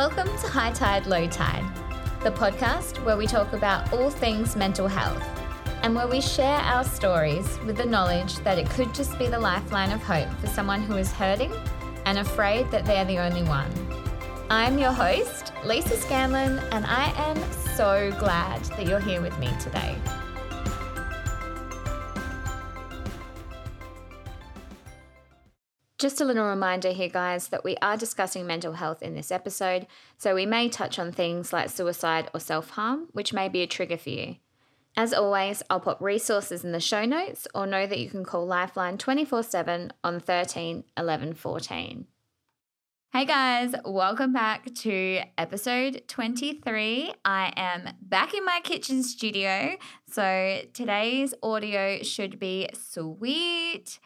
Welcome to High Tide, Low Tide, the podcast where we talk about all things mental health and where we share our stories with the knowledge that it could just be the lifeline of hope for someone who is hurting and afraid that they're the only one. I'm your host, Lisa Scanlon, and I am so glad that you're here with me today. Just a little reminder here, guys, that we are discussing mental health in this episode, so we may touch on things like suicide or self harm, which may be a trigger for you. As always, I'll put resources in the show notes or know that you can call Lifeline 24 7 on 13 11 14. Hey guys, welcome back to episode 23. I am back in my kitchen studio, so today's audio should be sweet.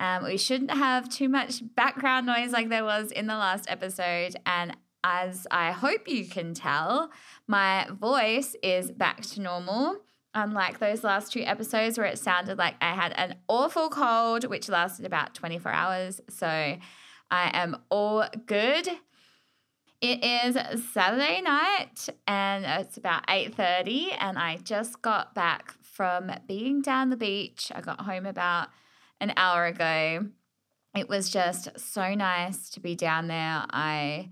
Um, we shouldn't have too much background noise like there was in the last episode. And as I hope you can tell, my voice is back to normal. Unlike those last two episodes where it sounded like I had an awful cold, which lasted about 24 hours. So I am all good. It is Saturday night and it's about 8:30 and I just got back from being down the beach. I got home about an hour ago. It was just so nice to be down there. I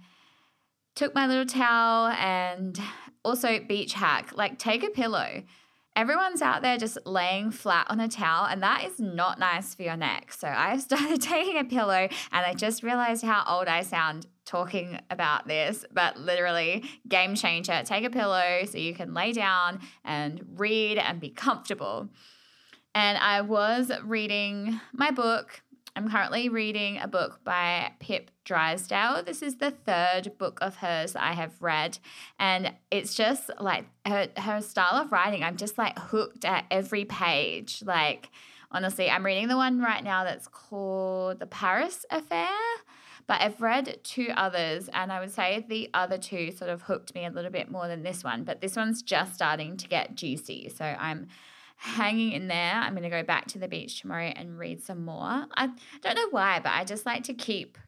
took my little towel and also beach hack like take a pillow. Everyone's out there just laying flat on a towel, and that is not nice for your neck. So I started taking a pillow, and I just realized how old I sound talking about this, but literally, game changer. Take a pillow so you can lay down and read and be comfortable. And I was reading my book. I'm currently reading a book by Pip Drysdale. This is the third book of hers I have read. And it's just like her, her style of writing, I'm just like hooked at every page. Like, honestly, I'm reading the one right now that's called The Paris Affair. But I've read two others, and I would say the other two sort of hooked me a little bit more than this one. But this one's just starting to get juicy. So I'm hanging in there. I'm going to go back to the beach tomorrow and read some more. I don't know why, but I just like to keep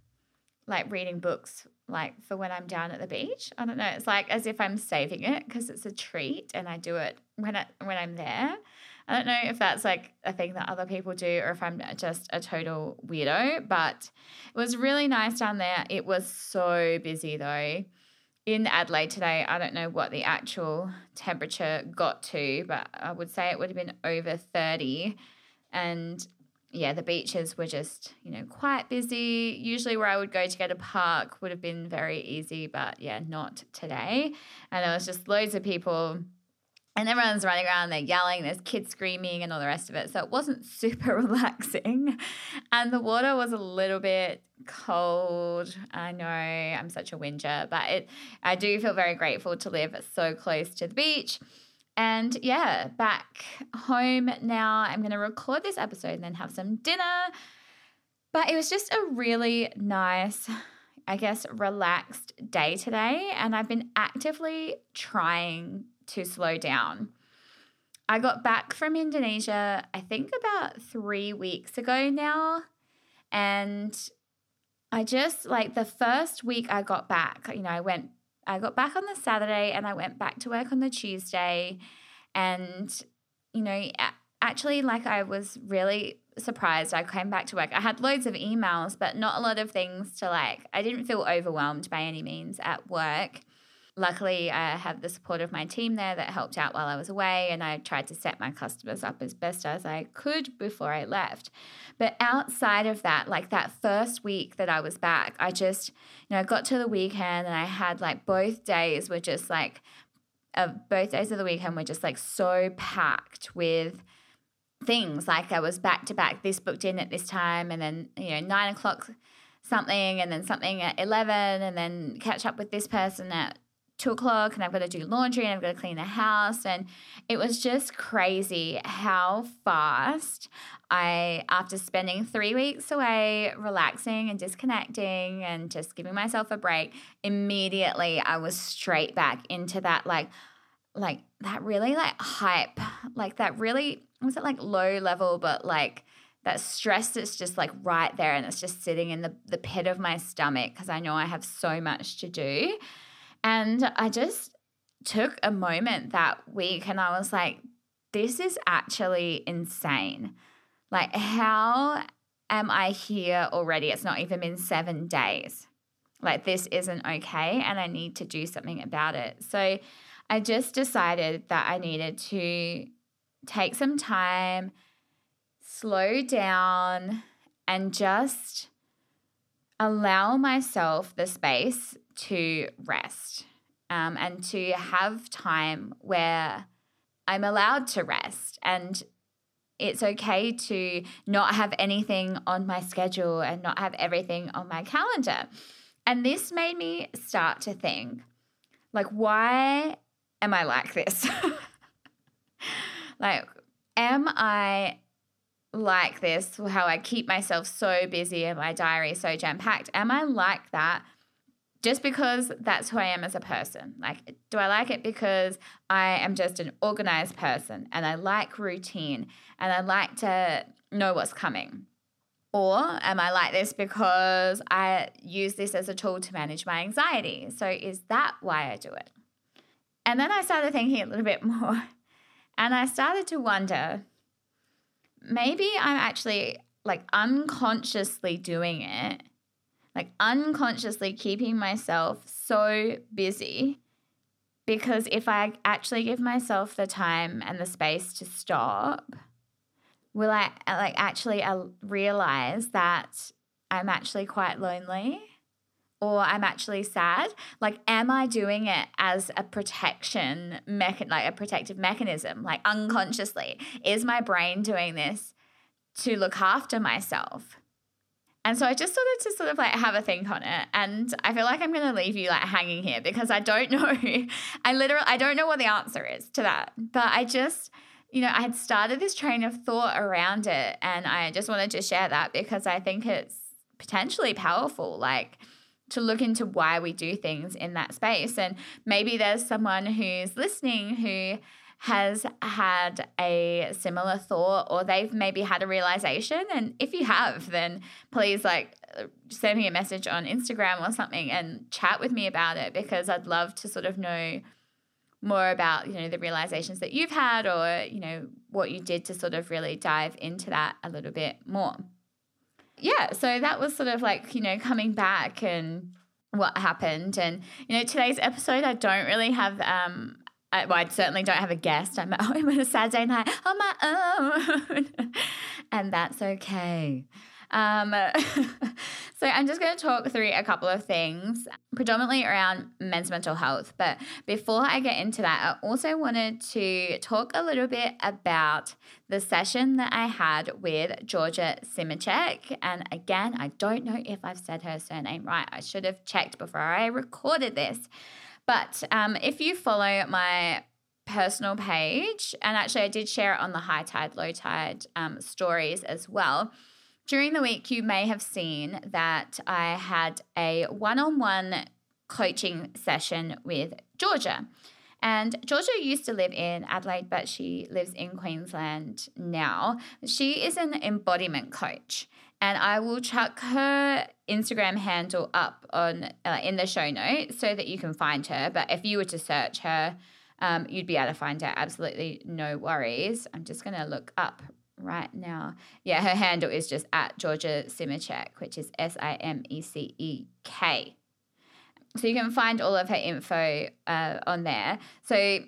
like reading books like for when I'm down at the beach. I don't know. It's like as if I'm saving it because it's a treat and I do it when I, when I'm there. I don't know if that's like a thing that other people do or if I'm just a total weirdo, but it was really nice down there. It was so busy though in Adelaide today, I don't know what the actual temperature got to, but I would say it would have been over 30. And yeah, the beaches were just, you know, quite busy. Usually, where I would go to get a park would have been very easy, but yeah, not today. And there was just loads of people and everyone's running around, they're yelling, there's kids screaming and all the rest of it. So it wasn't super relaxing. And the water was a little bit cold. I know I'm such a whinger, but it I do feel very grateful to live so close to the beach. And yeah, back home now. I'm going to record this episode and then have some dinner. But it was just a really nice, I guess, relaxed day today. And I've been actively trying to slow down. I got back from Indonesia, I think about three weeks ago now. And I just like the first week I got back, you know, I went, I got back on the Saturday and I went back to work on the Tuesday. And, you know, actually, like I was really surprised. I came back to work. I had loads of emails, but not a lot of things to like, I didn't feel overwhelmed by any means at work. Luckily, I have the support of my team there that helped out while I was away, and I tried to set my customers up as best as I could before I left. But outside of that, like that first week that I was back, I just, you know, I got to the weekend and I had like both days were just like, uh, both days of the weekend were just like so packed with things. Like I was back to back, this booked in at this time, and then, you know, nine o'clock something, and then something at 11, and then catch up with this person at two o'clock and I've got to do laundry and I've got to clean the house. And it was just crazy how fast I, after spending three weeks away, relaxing and disconnecting and just giving myself a break, immediately I was straight back into that, like, like that really like hype, like that really, was it like low level, but like, that stress that's just like right there and it's just sitting in the, the pit of my stomach because I know I have so much to do. And I just took a moment that week and I was like, this is actually insane. Like, how am I here already? It's not even been seven days. Like, this isn't okay, and I need to do something about it. So, I just decided that I needed to take some time, slow down, and just allow myself the space to rest um, and to have time where I'm allowed to rest and it's okay to not have anything on my schedule and not have everything on my calendar. And this made me start to think like, why am I like this? like, am I like this, how I keep myself so busy and my diary so jam packed? Am I like that just because that's who I am as a person? Like, do I like it because I am just an organized person and I like routine and I like to know what's coming? Or am I like this because I use this as a tool to manage my anxiety? So, is that why I do it? And then I started thinking a little bit more and I started to wonder maybe I'm actually like unconsciously doing it, like unconsciously keeping myself so busy. Because if I actually give myself the time and the space to stop, will I like actually uh, realize that I'm actually quite lonely? or I'm actually sad? Like, am I doing it as a protection mechan like a protective mechanism, like unconsciously? Is my brain doing this to look after myself? And so I just started to sort of like have a think on it. And I feel like I'm going to leave you like hanging here because I don't know. I literally, I don't know what the answer is to that. But I just, you know, I had started this train of thought around it. And I just wanted to share that because I think it's potentially powerful. Like, to look into why we do things in that space. And maybe there's someone who's listening who has had a similar thought or they've maybe had a realization and if you have then please like send me a message on Instagram or something and chat with me about it because I'd love to sort of know more about you know the realizations that you've had or you know what you did to sort of really dive into that a little bit more yeah, so that was sort of like, you know, coming back and what happened. And, you know, today's episode, I don't really have, um, I, well, I certainly don't have a guest. I'm at home on a Saturday night on my own. and that's okay. Um, so I'm just going to talk through a couple of things, predominantly around men's mental health. But before I get into that, I also wanted to talk a little bit about the session that I had with Georgia Simecek. And again, I don't know if I've said her surname right. I should have checked before I recorded this. But um, if you follow my personal page, and actually I did share it on the high tide, low tide um, stories as well during the week, you may have seen that I had a one on one coaching session with Georgia. And Georgia used to live in Adelaide, but she lives in Queensland now. She is an embodiment coach, and I will chuck her Instagram handle up on uh, in the show notes so that you can find her. But if you were to search her, um, you'd be able to find her. Absolutely no worries. I'm just going to look up right now. Yeah, her handle is just at Georgia Simecek, which is S I M E C E K. So you can find all of her info uh, on there. So,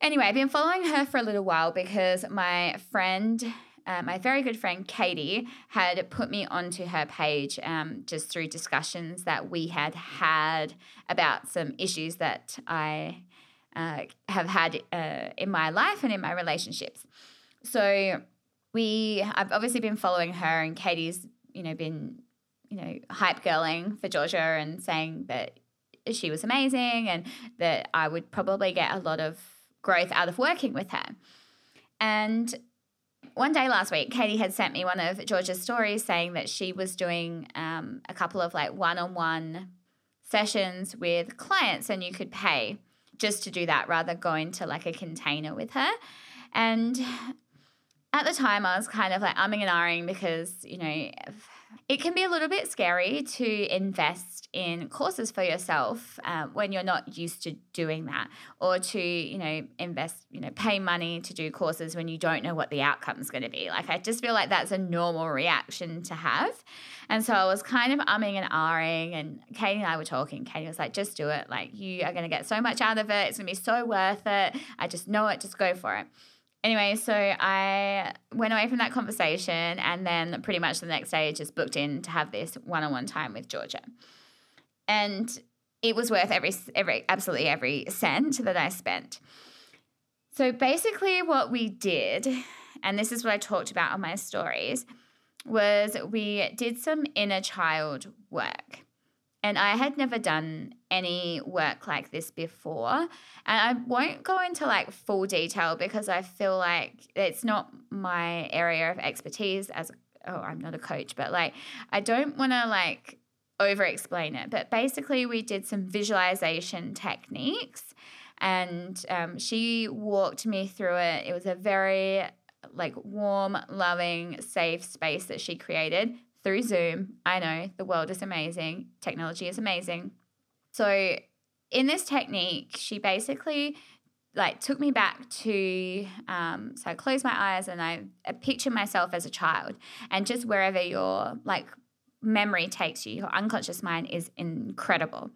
anyway, I've been following her for a little while because my friend, uh, my very good friend Katie, had put me onto her page um, just through discussions that we had had about some issues that I uh, have had uh, in my life and in my relationships. So, we I've obviously been following her and Katie's, you know, been, you know, hype girling for Georgia and saying that she was amazing and that I would probably get a lot of growth out of working with her. And one day last week, Katie had sent me one of Georgia's stories saying that she was doing um, a couple of like one on one sessions with clients and you could pay just to do that rather going to like a container with her. And at the time, I was kind of like umming and ahhing because, you know, it can be a little bit scary to invest in courses for yourself um, when you're not used to doing that or to you know invest you know pay money to do courses when you don't know what the outcome is going to be. Like i just feel like that's a normal reaction to have. And so i was kind of umming and ahhing and katie and i were talking. Katie was like just do it. Like you are going to get so much out of it. It's going to be so worth it. I just know it. Just go for it anyway, so I went away from that conversation and then pretty much the next day just booked in to have this one-on-one time with Georgia. And it was worth every every absolutely every cent that I spent. So basically what we did, and this is what I talked about on my stories, was we did some inner child work. And I had never done any work like this before. And I won't go into like full detail because I feel like it's not my area of expertise as oh, I'm not a coach, but like I don't want to like over explain it. But basically, we did some visualization techniques and um, she walked me through it. It was a very like warm, loving, safe space that she created through Zoom. I know the world is amazing, technology is amazing. So, in this technique, she basically like took me back to um, so I closed my eyes and I, I picture myself as a child and just wherever your like memory takes you, your unconscious mind is incredible.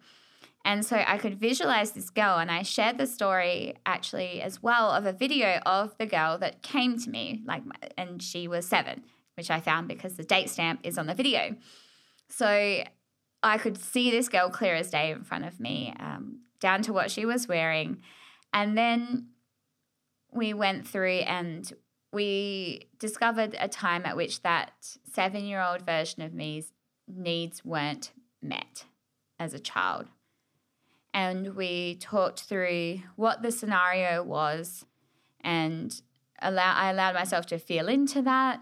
And so I could visualize this girl, and I shared the story actually as well of a video of the girl that came to me, like, and she was seven which I found because the date stamp is on the video. So I could see this girl clear as day in front of me, um, down to what she was wearing. And then we went through and we discovered a time at which that seven year old version of me's needs weren't met as a child. And we talked through what the scenario was and allow, I allowed myself to feel into that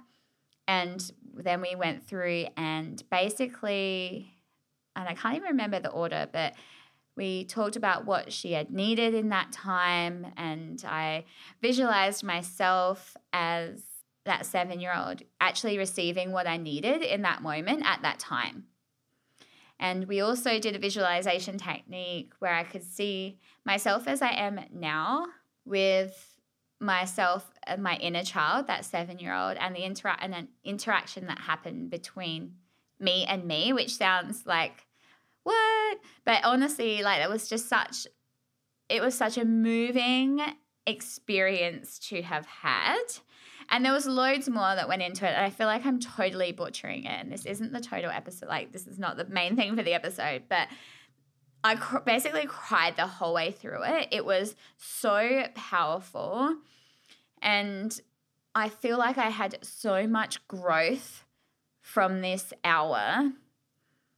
and then we went through and basically, and I can't even remember the order, but we talked about what she had needed in that time. And I visualized myself as that seven year old actually receiving what I needed in that moment at that time. And we also did a visualization technique where I could see myself as I am now with myself and my inner child, that seven year old, and the intera- and an interaction that happened between me and me, which sounds like what? But honestly, like it was just such it was such a moving experience to have had. And there was loads more that went into it. And I feel like I'm totally butchering it. And this isn't the total episode. Like, this is not the main thing for the episode. But I cr- basically cried the whole way through it. It was so powerful. And I feel like I had so much growth from this hour.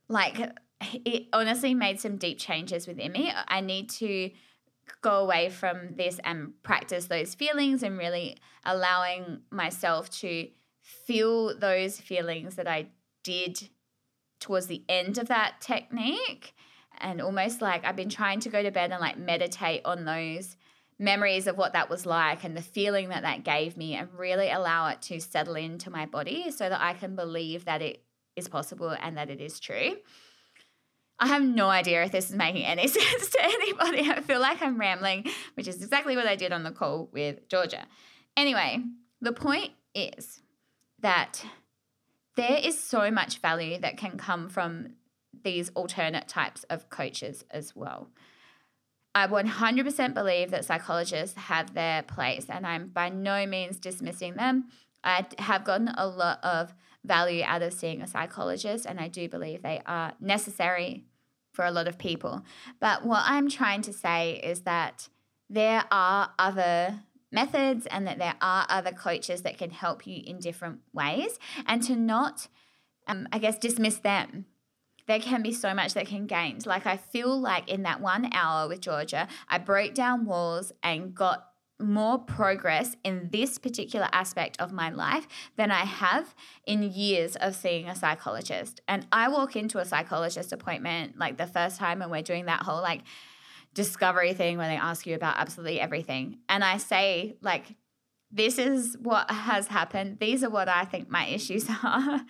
Like, it honestly made some deep changes within me. I need to go away from this and practice those feelings and really allowing myself to feel those feelings that I did towards the end of that technique. And almost like I've been trying to go to bed and like meditate on those memories of what that was like and the feeling that that gave me and really allow it to settle into my body so that I can believe that it is possible and that it is true. I have no idea if this is making any sense to anybody. I feel like I'm rambling, which is exactly what I did on the call with Georgia. Anyway, the point is that there is so much value that can come from these alternate types of coaches as well. I 100% believe that psychologists have their place, and I'm by no means dismissing them. I have gotten a lot of value out of seeing a psychologist, and I do believe they are necessary for a lot of people. But what I'm trying to say is that there are other methods and that there are other coaches that can help you in different ways, and to not, um, I guess, dismiss them there can be so much that can gain. Like I feel like in that one hour with Georgia, I broke down walls and got more progress in this particular aspect of my life than I have in years of seeing a psychologist. And I walk into a psychologist appointment like the first time and we're doing that whole like discovery thing where they ask you about absolutely everything. And I say like this is what has happened. These are what I think my issues are.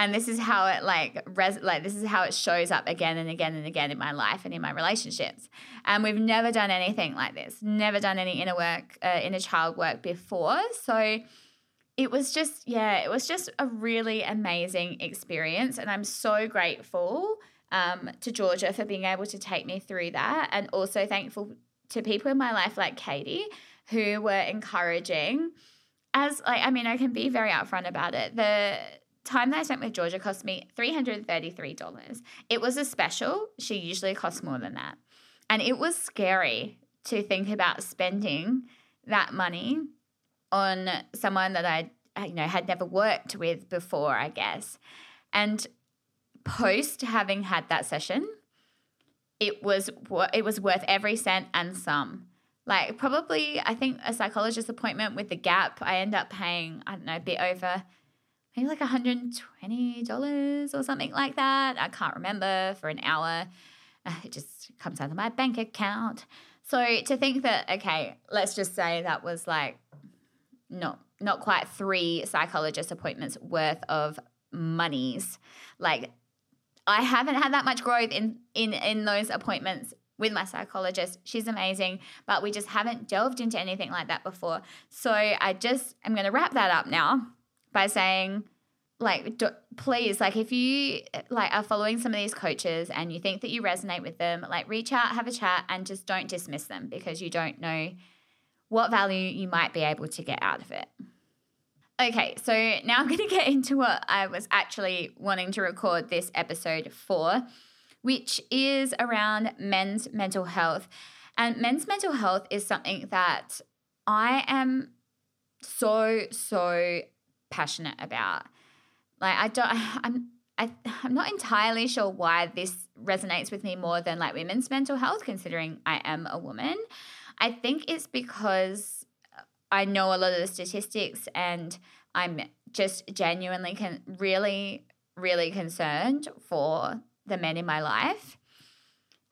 And this is how it like res- like this is how it shows up again and again and again in my life and in my relationships. And we've never done anything like this. Never done any inner work uh, inner child work before. So it was just yeah it was just a really amazing experience. And i'm so grateful um, to georgia for being able to take me through that. And also thankful to people in my life like katie who were encouraging. As like i mean i can be very upfront about it. The time that I spent with Georgia cost me $333. It was a special. She usually costs more than that. And it was scary to think about spending that money on someone that I uh, you know had never worked with before, I guess. And post having had that session, it was it was worth every cent and some. Like probably I think a psychologist appointment with the gap, I end up paying, I don't know, a bit over like $120 or something like that. I can't remember for an hour. Uh, it just comes out of my bank account. So to think that, okay, let's just say that was like not not quite three psychologist appointments worth of monies. Like I haven't had that much growth in in in those appointments with my psychologist. She's amazing, but we just haven't delved into anything like that before. So I just am going to wrap that up now by saying like do, please like if you like are following some of these coaches and you think that you resonate with them like reach out have a chat and just don't dismiss them because you don't know what value you might be able to get out of it. Okay so now i'm going to get into what i was actually wanting to record this episode for which is around men's mental health. And men's mental health is something that i am so so passionate about. Like I don't I'm I, I'm not entirely sure why this resonates with me more than like women's mental health, considering I am a woman. I think it's because I know a lot of the statistics and I'm just genuinely can really, really concerned for the men in my life.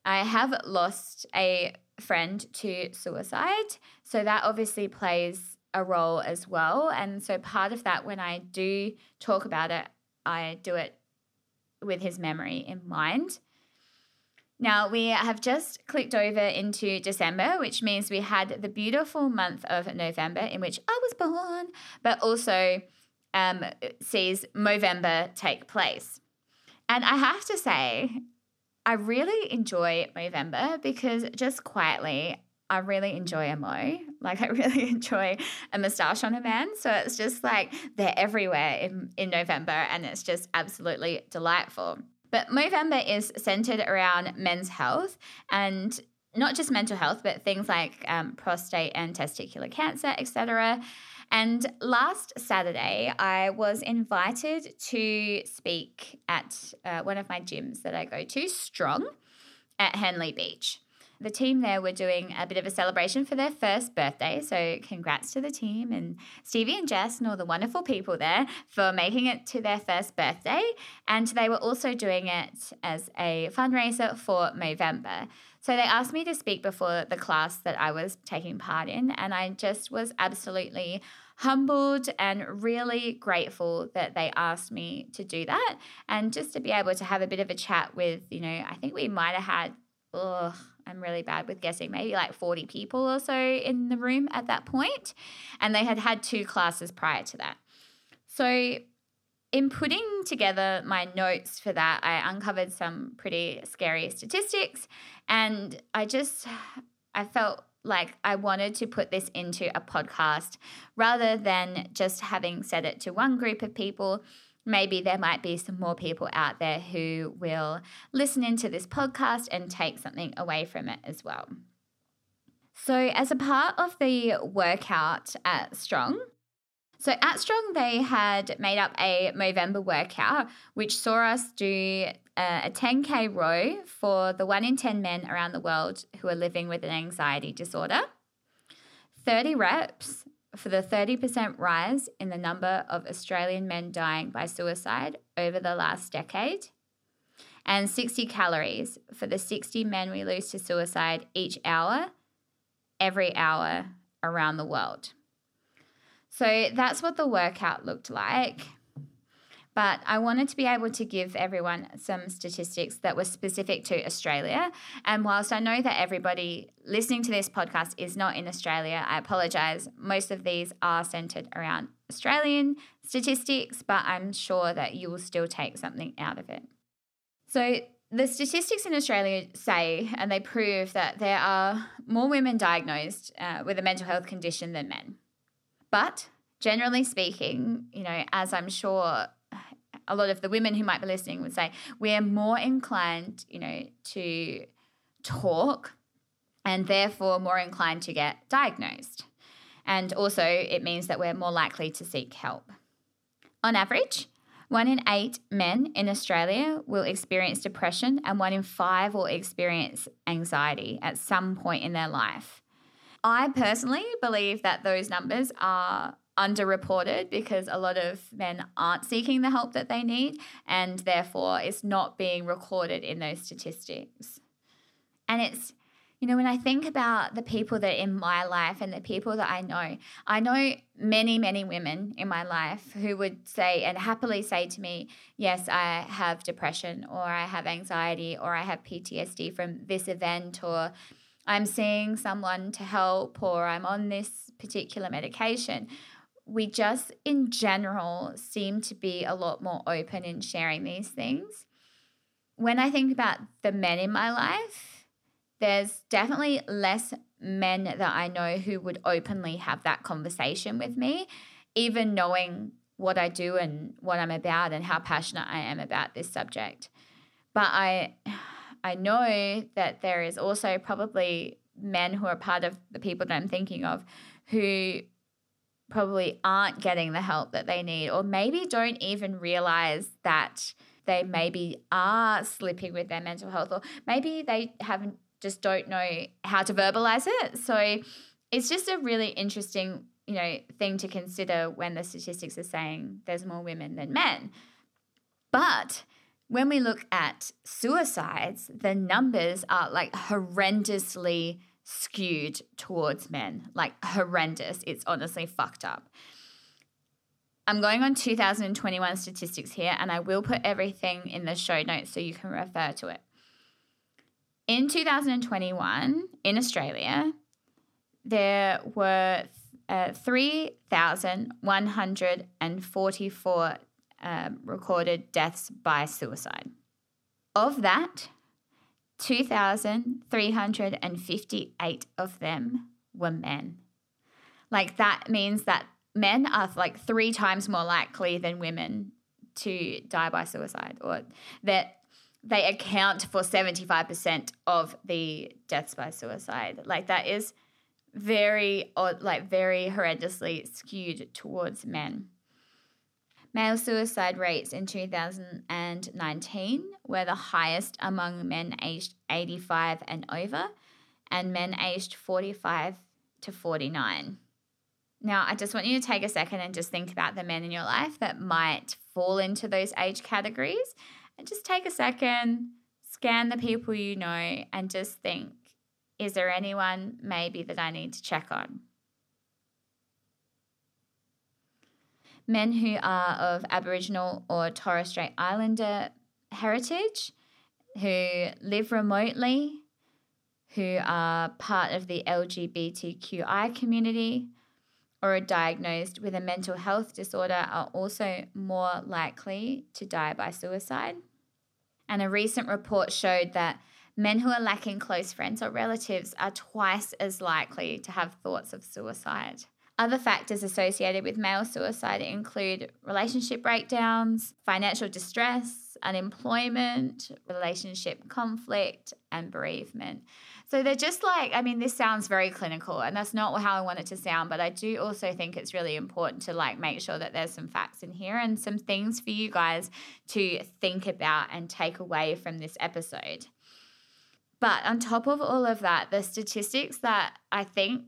I have lost a friend to suicide. So that obviously plays a role as well. And so part of that, when I do talk about it, I do it with his memory in mind. Now, we have just clicked over into December, which means we had the beautiful month of November in which I was born, but also um, sees Movember take place. And I have to say, I really enjoy Movember because just quietly, I really enjoy a mo. Like I really enjoy a moustache on a man. So it's just like they're everywhere in, in November and it's just absolutely delightful. But Movember is centered around men's health and not just mental health, but things like um, prostate and testicular cancer, etc. And last Saturday, I was invited to speak at uh, one of my gyms that I go to, Strong, at Henley Beach the team there were doing a bit of a celebration for their first birthday. So, congrats to the team and Stevie and Jess and all the wonderful people there for making it to their first birthday. And they were also doing it as a fundraiser for Movember. So, they asked me to speak before the class that I was taking part in. And I just was absolutely humbled and really grateful that they asked me to do that and just to be able to have a bit of a chat with, you know, I think we might have had, ugh, I'm really bad with guessing, maybe like 40 people or so in the room at that point, And they had had two classes prior to that. So, in putting together my notes for that, I uncovered some pretty scary statistics. And I just, I felt like I wanted to put this into a podcast rather than just having said it to one group of people maybe there might be some more people out there who will listen into this podcast and take something away from it as well. So, as a part of the workout at Strong, so at Strong, they had made up a Movember workout, which saw us do uh, a 10K row for the one in 10 men around the world who are living with an anxiety disorder, 30 reps for the 30% rise in the number of Australian men dying by suicide over the last decade, and 60 calories for the 60 men we lose to suicide each hour, every hour around the world. So that's what the workout looked like. But I wanted to be able to give everyone some statistics that were specific to Australia. And whilst I know that everybody listening to this podcast is not in Australia, I apologize. Most of these are centered around Australian statistics, but I'm sure that you will still take something out of it. So, the statistics in Australia say, and they prove that there are more women diagnosed uh, with a mental health condition than men. But generally speaking, you know, as I'm sure a lot of the women who might be listening would say, we're more inclined, you know, to talk and therefore more inclined to get diagnosed. And also, it means that we're more likely to seek help. On average, one in eight men in Australia will experience depression, and one in five will experience anxiety at some point in their life. I personally believe that those numbers are underreported because a lot of men aren't seeking the help that they need and therefore it's not being recorded in those statistics. And it's, you know, when I think about the people that in my life and the people that I know, I know many, many women in my life who would say and happily say to me, Yes, I have depression, or I have anxiety, or I have PTSD from this event, or I'm seeing someone to help, or I'm on this particular medication we just in general seem to be a lot more open in sharing these things. When I think about the men in my life, there's definitely less men that I know who would openly have that conversation with me, even knowing what I do and what I'm about and how passionate I am about this subject. But I I know that there is also probably men who are part of the people that I'm thinking of who probably aren't getting the help that they need, or maybe don't even realize that they maybe are slipping with their mental health, or maybe they haven't just don't know how to verbalize it. So it's just a really interesting, you know, thing to consider when the statistics are saying there's more women than men. But when we look at suicides, the numbers are like horrendously skewed towards men, like horrendous. It's honestly fucked up. I'm going on 2021 statistics here, and I will put everything in the show notes so you can refer to it. In 2021, in Australia, there were uh, 3,144 um, recorded deaths by suicide. Of that, 2,358 of them were men. Like that means that men are like three times more likely than women to die by suicide, or that they account for 75% of the deaths by suicide. Like that is very, like very horrendously skewed towards men. Male suicide rates in 2019 were the highest among men aged 85 and over and men aged 45 to 49. Now, I just want you to take a second and just think about the men in your life that might fall into those age categories. And just take a second, scan the people you know, and just think is there anyone maybe that I need to check on? Men who are of Aboriginal or Torres Strait Islander heritage, who live remotely, who are part of the LGBTQI community, or are diagnosed with a mental health disorder are also more likely to die by suicide. And a recent report showed that men who are lacking close friends or relatives are twice as likely to have thoughts of suicide. Other factors associated with male suicide include relationship breakdowns, financial distress, unemployment, relationship conflict, and bereavement. So they're just like, I mean, this sounds very clinical, and that's not how I want it to sound, but I do also think it's really important to like make sure that there's some facts in here and some things for you guys to think about and take away from this episode. But on top of all of that, the statistics that I think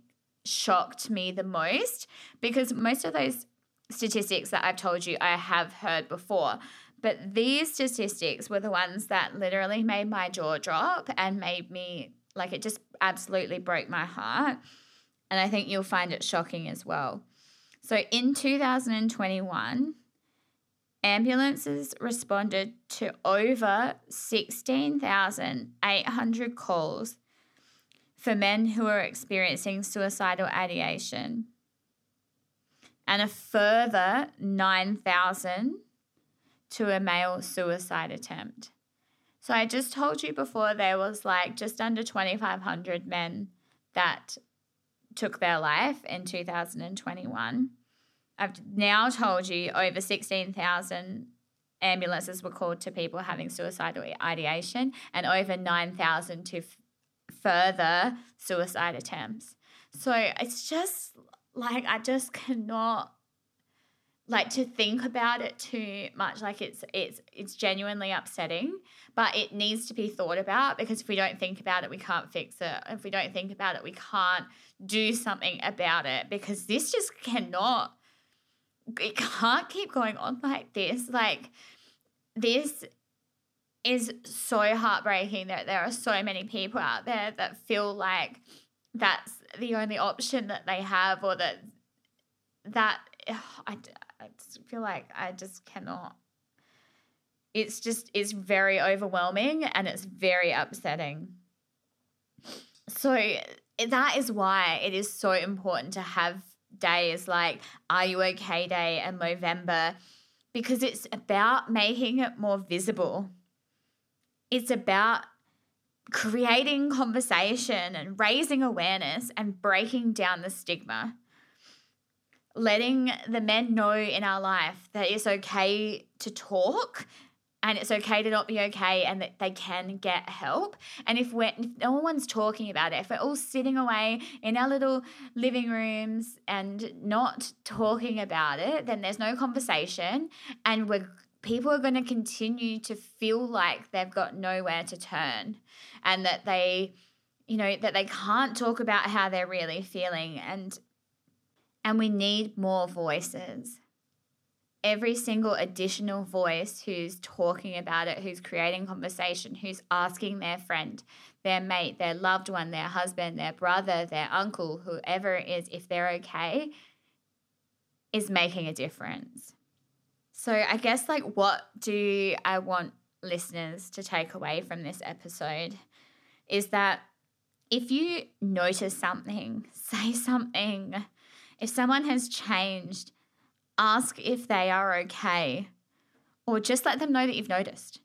shocked me the most because most of those statistics that I've told you I have heard before. But these statistics were the ones that literally made my jaw drop and made me like it just absolutely broke my heart. And I think you'll find it shocking as well. So in 2021, ambulances responded to over 16,800 calls for men who are experiencing suicidal ideation and a further 9,000 to a male suicide attempt. So I just told you before there was like just under 2,500 men that took their life in 2021. I've now told you over 16,000 ambulances were called to people having suicidal ideation and over 9,000 to further suicide attempts. So it's just like I just cannot like to think about it too much. Like it's it's it's genuinely upsetting but it needs to be thought about because if we don't think about it we can't fix it. If we don't think about it we can't do something about it because this just cannot it can't keep going on like this. Like this is so heartbreaking that there are so many people out there that feel like that's the only option that they have or that that I, I just feel like I just cannot. It's just, it's very overwhelming and it's very upsetting. So that is why it is so important to have days like Are You OK Day and Movember because it's about making it more visible. It's about creating conversation and raising awareness and breaking down the stigma. Letting the men know in our life that it's okay to talk and it's okay to not be okay and that they can get help. And if we're if no one's talking about it if we're all sitting away in our little living rooms and not talking about it then there's no conversation and we're people are going to continue to feel like they've got nowhere to turn and that they you know that they can't talk about how they're really feeling and and we need more voices. Every single additional voice who's talking about it, who's creating conversation, who's asking their friend, their mate, their loved one, their husband, their brother, their uncle, whoever it is, if they're okay, is making a difference. So, I guess, like, what do I want listeners to take away from this episode? Is that if you notice something, say something if someone has changed, ask if they are okay or just let them know that you've noticed.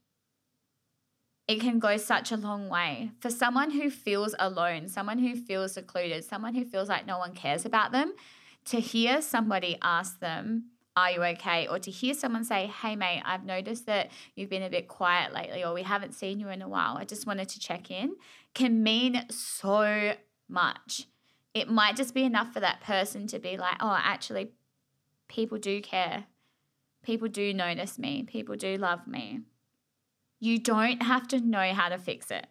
It can go such a long way. For someone who feels alone, someone who feels secluded, someone who feels like no one cares about them, to hear somebody ask them, Are you okay? Or to hear someone say, Hey, mate, I've noticed that you've been a bit quiet lately, or we haven't seen you in a while. I just wanted to check in, can mean so much it might just be enough for that person to be like, oh, actually, people do care. People do notice me. People do love me. You don't have to know how to fix it.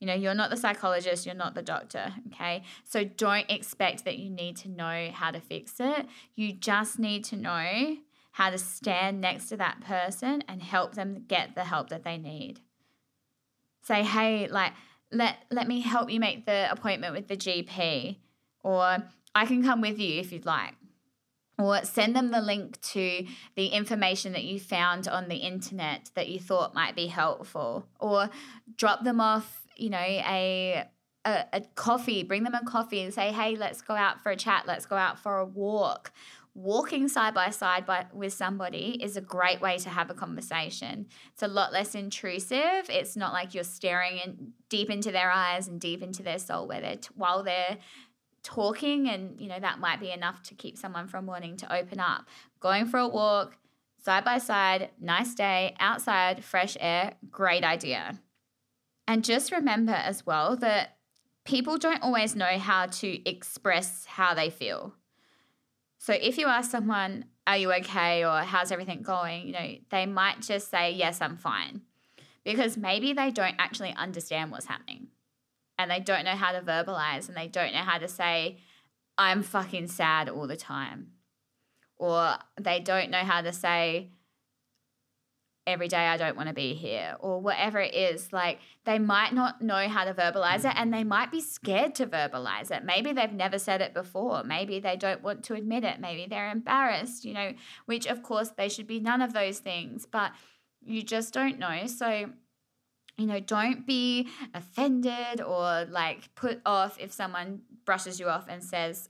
You know, you're not the psychologist, you're not the doctor, okay? So don't expect that you need to know how to fix it. You just need to know how to stand next to that person and help them get the help that they need. Say, hey, like, let let me help you make the appointment with the GP or I can come with you if you'd like or send them the link to the information that you found on the internet that you thought might be helpful or drop them off you know a a, a coffee bring them a coffee and say hey let's go out for a chat let's go out for a walk walking side by side by, with somebody is a great way to have a conversation. It's a lot less intrusive. It's not like you're staring in, deep into their eyes and deep into their soul where they're t- while they're talking and you know that might be enough to keep someone from wanting to open up. Going for a walk side by side, nice day, outside, fresh air, great idea. And just remember as well that people don't always know how to express how they feel. So if you ask someone, are you okay or how's everything going, you know, they might just say, yes, I'm fine. Because maybe they don't actually understand what's happening and they don't know how to verbalize and they don't know how to say, I'm fucking sad all the time. Or they don't know how to say, every day I don't want to be here or whatever it is. Like they might not know how to verbalize it and they might be scared to verbalize it. Maybe they've never said it before. Maybe they don't want to admit it. Maybe they're embarrassed, you know, which of course they should be none of those things, but you just don't know. So, you know, don't be offended or like put off if someone brushes you off and says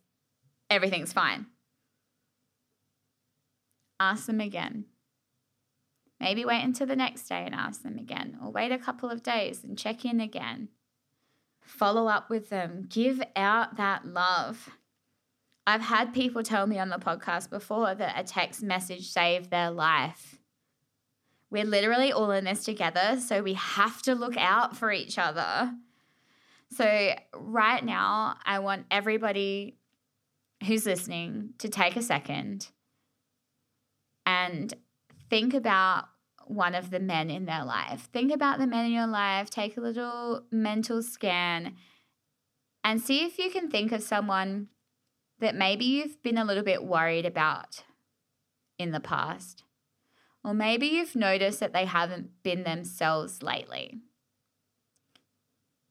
everything's fine. Ask them again Maybe wait until the next day and ask them again, or wait a couple of days and check in again. Follow up with them, give out that love. I've had people tell me on the podcast before that a text message saved their life. We're literally all in this together, so we have to look out for each other. So, right now, I want everybody who's listening to take a second and think about one of the men in their life. Think about the men in your life, take a little mental scan, and see if you can think of someone that maybe you've been a little bit worried about in the past. Or maybe you've noticed that they haven't been themselves lately.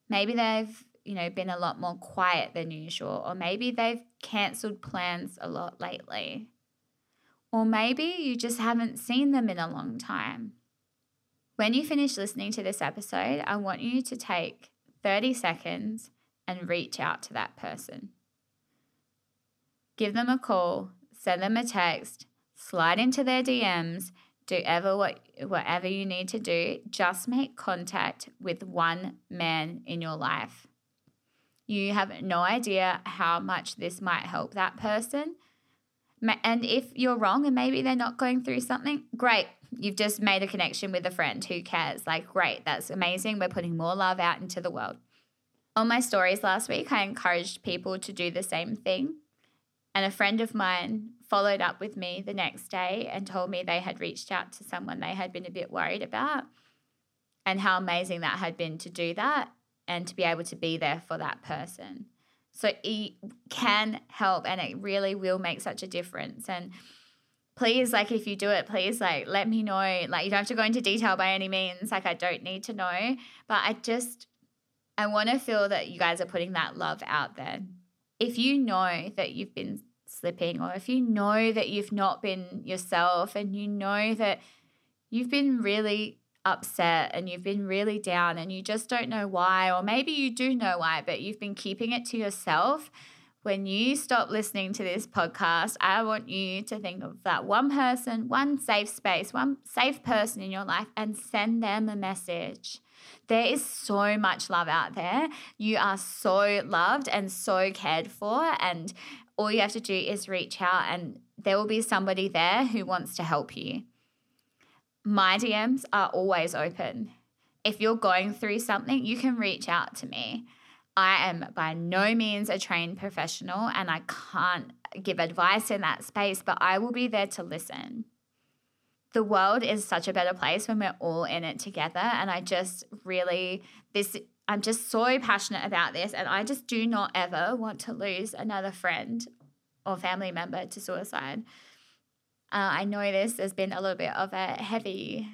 Maybe they've, you know, been a lot more quiet than usual, or maybe they've cancelled plans a lot lately. Or maybe you just haven't seen them in a long time. When you finish listening to this episode, I want you to take 30 seconds and reach out to that person. Give them a call, send them a text, slide into their DMs, do ever what whatever you need to do, just make contact with one man in your life. You have no idea how much this might help that person and if you're wrong and maybe they're not going through something, great. You've just made a connection with a friend. Who cares? Like, great. That's amazing. We're putting more love out into the world. On my stories last week, I encouraged people to do the same thing. And a friend of mine followed up with me the next day and told me they had reached out to someone they had been a bit worried about and how amazing that had been to do that and to be able to be there for that person. So it can help and it really will make such a difference. And please, like, if you do it, please, like, let me know. Like, you don't have to go into detail by any means. Like, I don't need to know. But I just, I want to feel that you guys are putting that love out there. If you know that you've been slipping, or if you know that you've not been yourself, and you know that you've been really upset and you've been really down and you just don't know why, or maybe you do know why, but you've been keeping it to yourself, when you stop listening to this podcast, I want you to think of that one person, one safe space, one safe person in your life, and send them a message. There is so much love out there. You are so loved and so cared for. And all you have to do is reach out, and there will be somebody there who wants to help you my DMs are always open. If you're going through something, you can reach out to me. I am by no means a trained professional and I can't give advice in that space, but I will be there to listen. The world is such a better place when we're all in it together. And I just really, this, I'm just so passionate about this. And I just do not ever want to lose another friend or family member to suicide. Uh, I know this has been a little bit of a heavy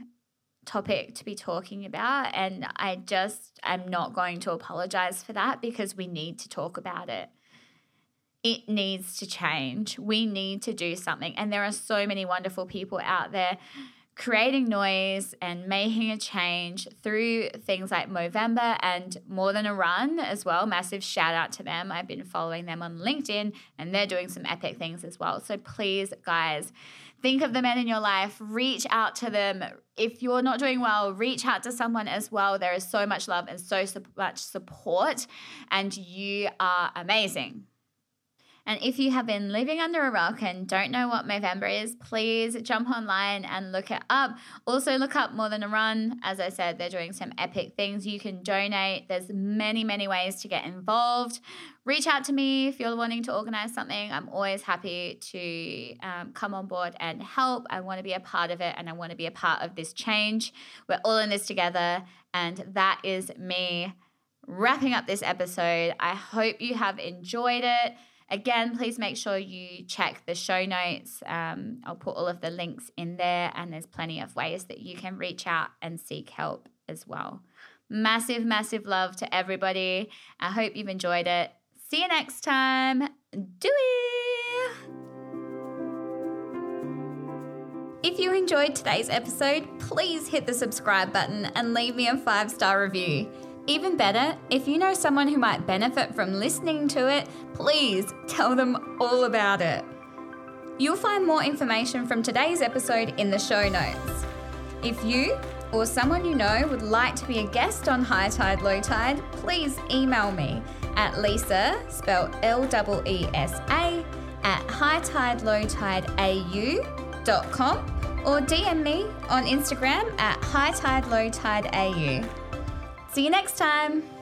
topic to be talking about, and I just am not going to apologize for that because we need to talk about it. It needs to change. We need to do something. And there are so many wonderful people out there creating noise and making a change through things like Movember and More Than a Run as well. Massive shout out to them. I've been following them on LinkedIn and they're doing some epic things as well. So please, guys, think of the men in your life, reach out to them. If you're not doing well, reach out to someone as well. There is so much love and so much support, and you are amazing. And if you have been living under a rock and don't know what Movember is, please jump online and look it up. Also, look up More Than a Run. As I said, they're doing some epic things. You can donate. There's many, many ways to get involved. Reach out to me if you're wanting to organize something. I'm always happy to um, come on board and help. I want to be a part of it and I want to be a part of this change. We're all in this together. And that is me wrapping up this episode. I hope you have enjoyed it. Again, please make sure you check the show notes. Um, I'll put all of the links in there, and there's plenty of ways that you can reach out and seek help as well. Massive, massive love to everybody. I hope you've enjoyed it. See you next time. Do. If you enjoyed today's episode, please hit the subscribe button and leave me a five star review. Even better, if you know someone who might benefit from listening to it, please tell them all about it. You'll find more information from today's episode in the show notes. If you or someone you know would like to be a guest on High Tide Low Tide, please email me at Leesa, spelled L E E S A, at high tide low tide hightidelowtideau.com or DM me on Instagram at hightidelowtideau. See you next time.